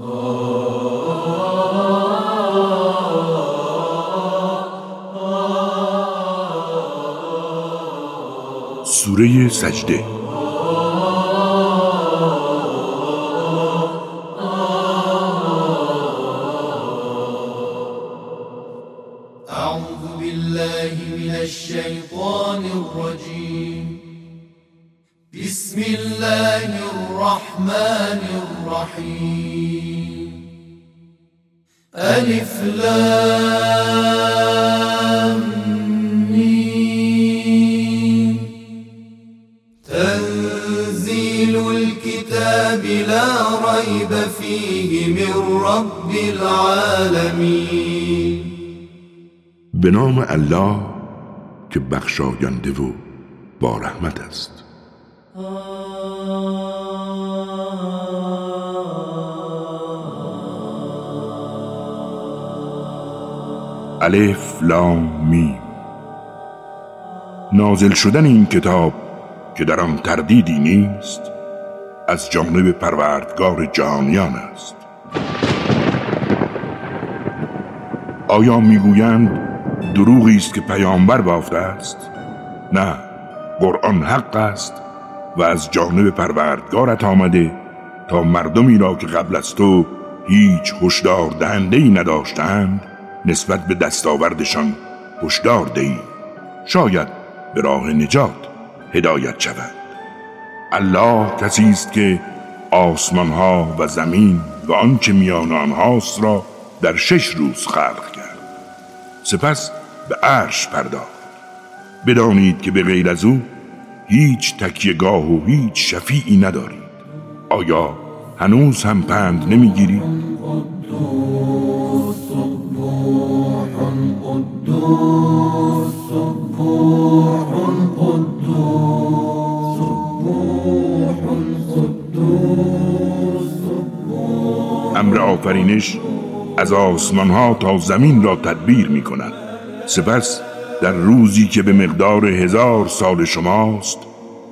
سوره سجده. أعوذ بالله من الشيطان الرجيم. بسم الله الرحمن الرحيم ألف لام ميم تنزيل الكتاب لا ريب فيه من رب العالمين به نام الله که بخشاینده و با رحمت است. الف لام میم. نازل شدن این کتاب که در آن تردیدی نیست از جانب پروردگار جهانیان است. آیا می‌گویند دروغی است که پیامبر بافته است؟ نه قرآن حق است و از جانب پروردگارت آمده تا مردمی را که قبل از تو هیچ هشدار دهنده ای نداشتند نسبت به دستاوردشان هشدار دهی شاید به راه نجات هدایت شوند الله کسی است که آسمان ها و زمین و آنچه میان آنهاست را در شش روز خلق کرد. سپس به عرش پرداخت. بدانید که به غیر از او هیچ تکیهگاه و هیچ شفیعی ندارید. آیا هنوز هم پند نمی‌گیرید؟ از آسمان ها تا زمین را تدبیر می کند سپس در روزی که به مقدار هزار سال شماست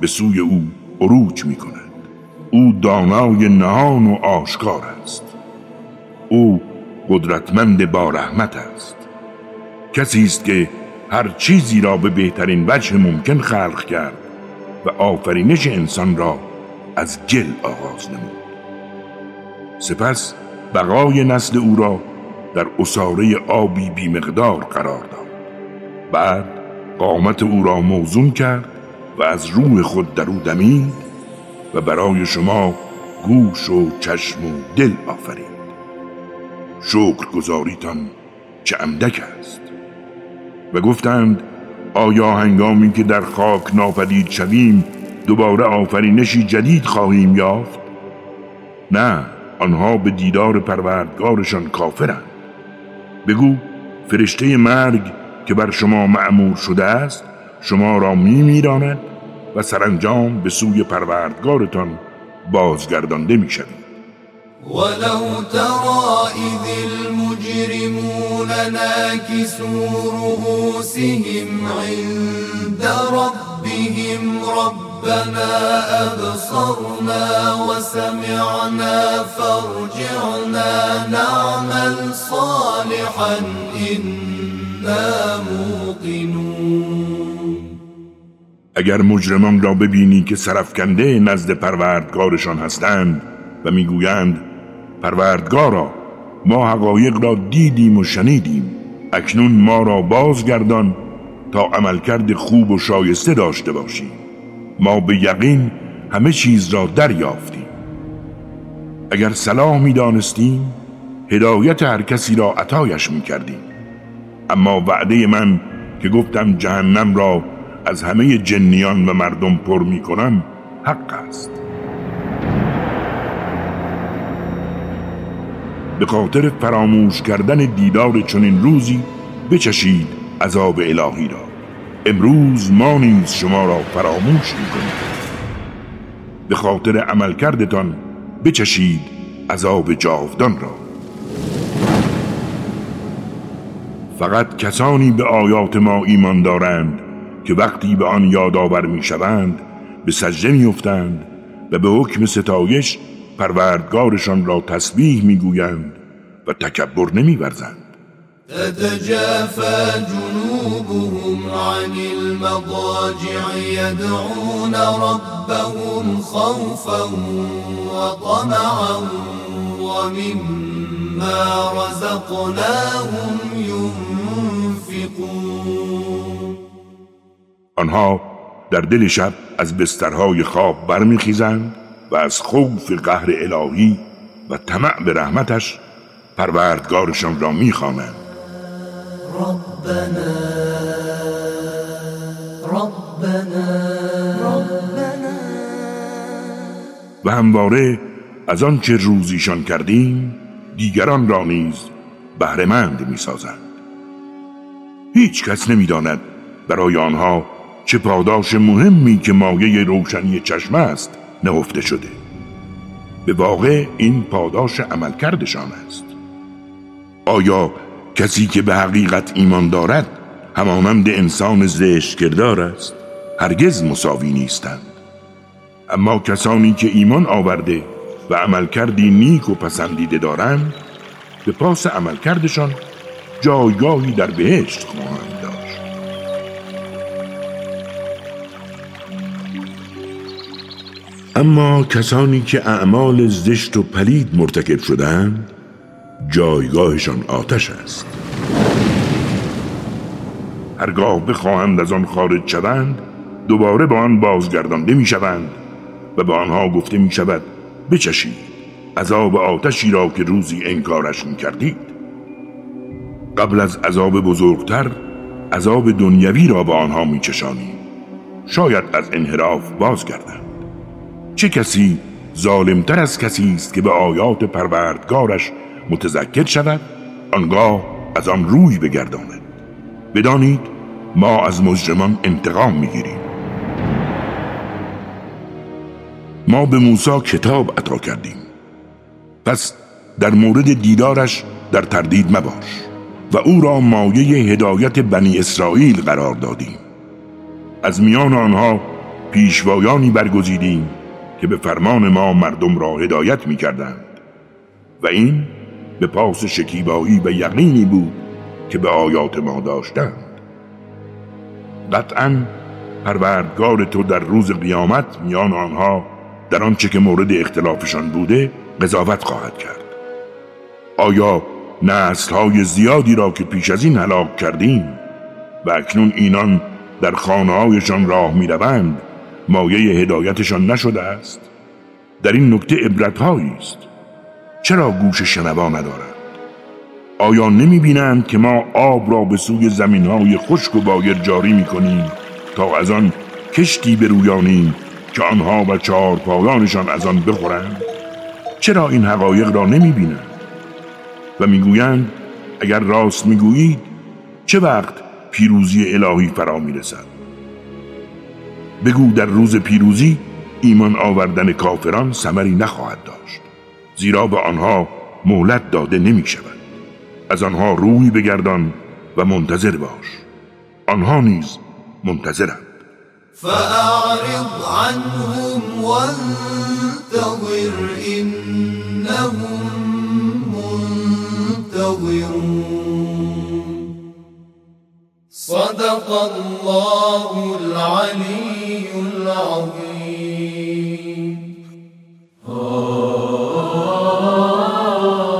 به سوی او عروج می کند او دانای نهان و آشکار است. او قدرتمند با رحمت است. کسی است که هر چیزی را به بهترین وجه ممکن خلق کرد و آفرینش انسان را از گل آغاز نمود. سپس بقای نسل او را در اساره آبی بیمقدار قرار داد. بعد قامت او را موزون کرد و از روح خود در او دمید و برای شما گوش و چشم و دل آفرید. شکر گذاریتان چه اندک است؟ و گفتند آیا هنگامی که در خاک ناپدید شویم دوباره آفرینشی جدید خواهیم یافت؟ نه. آنها به دیدار پروردگارشان کافرند. بگو فرشته مرگ که بر شما معمور شده است شما را می میراند و سرانجام به سوی پروردگارتان بازگردانده می شوید ولو ترى إذ المجرمون ناكسوا رؤوسهم عند ربهم ربنا أبصرنا وسمعنا فارجعنا نعمل صالحا إنا موقنون. اگر مجرمان را ببینی که سرفکنده نزد پروردگارشان هستند و می‌گویند پروردگارا ما حقایق را دیدیم و شنیدیم. اکنون ما را بازگردان تا عملکرد خوب و شایسته داشته باشیم. ما به یقین همه چیز را دریافتیم. اگر صلاح می دانستیم هدایت هر کسی را عطایش می کردیم اما وعده من که گفتم جهنم را از همه جنیان و مردم پر می کنم حق است. به خاطر فراموش کردن دیدار چنین روزی بچشید عذاب الهی را. امروز ما نیز شما را فراموش می‌کنیم. به خاطر عمل کردتان بچشید عذاب جاودان را. فقط کسانی به آیات ما ایمان دارند که وقتی به آن یادآور می‌شوند به سجده میافتند و به حکم ستایش پروردگارشان را تسبیح می‌گویند و تکبر نمیورزند. تتجافى جنوبهم عن المضاجع يدعون ربهم خوفا وطمعا ومما رزقناهم ينفقون. آنها در دل شب از بسترهای خواب برمیخیزند و از خوف قهر الهی و طمع به رحمتش پروردگارشان را می‌خوانند. ربنا ربنا ربنا. و همواره از آنچه روزیشان کردیم دیگران را نیز بهرهمند می‌سازند. هیچ کس نمی‌داند برای آنها چه پاداش مهمی که مایه روشنی چشم است نهفته شده. به واقع این پاداش عملکردشان است. آیا کسی که به حقیقت ایمان دارد همانند انسان زشت کردار است. هرگز مساوی نیستند. اما کسانی که ایمان آورده و عملکردی نیک و پسندیده دارند به پاس عملکردشان جایگاهی در بهشت خواهند داشت. اما کسانی که اعمال زشت و پلید مرتکب شدند جایگاهشان آتش است. هرگاه بخواهند از آن خارج شوند دوباره به آن بازگردانده می شوند و به آنها گفته می شود بچشید عذاب آتشی را که روزی انکارش می کردید. قبل از عذاب بزرگتر عذاب دنیوی را به آنها می چشانید شاید از انحراف بازگردند. چه کسی ظالمتر از کسی است که به آیات پروردگارش متذکر شود آنگاه از آن روی بگرداند. بدانید ما از مجرمان انتقام می‌گیریم. ما به موسی کتاب عطا کردیم. پس در مورد دیدارش در تردید مباش و او را مایه هدایت بنی اسرائیل قرار دادیم. از میان آنها پیشوایانی برگزیدیم که به فرمان ما مردم را هدایت می کردند و این به پاس شکیبایی و یقینی بود که به آیات ما داشتند. قطعا پروردگار تو در روز قیامت میان آنها در آنچه که مورد اختلافشان بوده قضاوت خواهد کرد. آیا نسل های زیادی را که پیش از این هلاک کردیم و اکنون اینان در خانه هایشان راه می روند مایه هدایتشان نشده است؟ در این نکته عبرت است. چرا گوش شنوا ندارند؟ آیا نمی بینند که ما آب را به سوی زمین های خشک و بایر جاری می کنیم تا از آن کشتی برویانیم که آنها و چهار پایانشان از آن بخورند؟ چرا این حقایق را نمی بینند و می‌گویند اگر راست می‌گویید چه وقت پیروزی الهی فرا می‌رسد؟ بگو در روز پیروزی ایمان آوردن کافران ثمری نخواهد داشت. زیرا به آنها مهلت داده نمی شود. از آنها روی بگردان و منتظر باش. آنها نیز منتظرند. فأعرض عنهم وانتظر إنهم منتظرون. صدق الله العلي العظيم.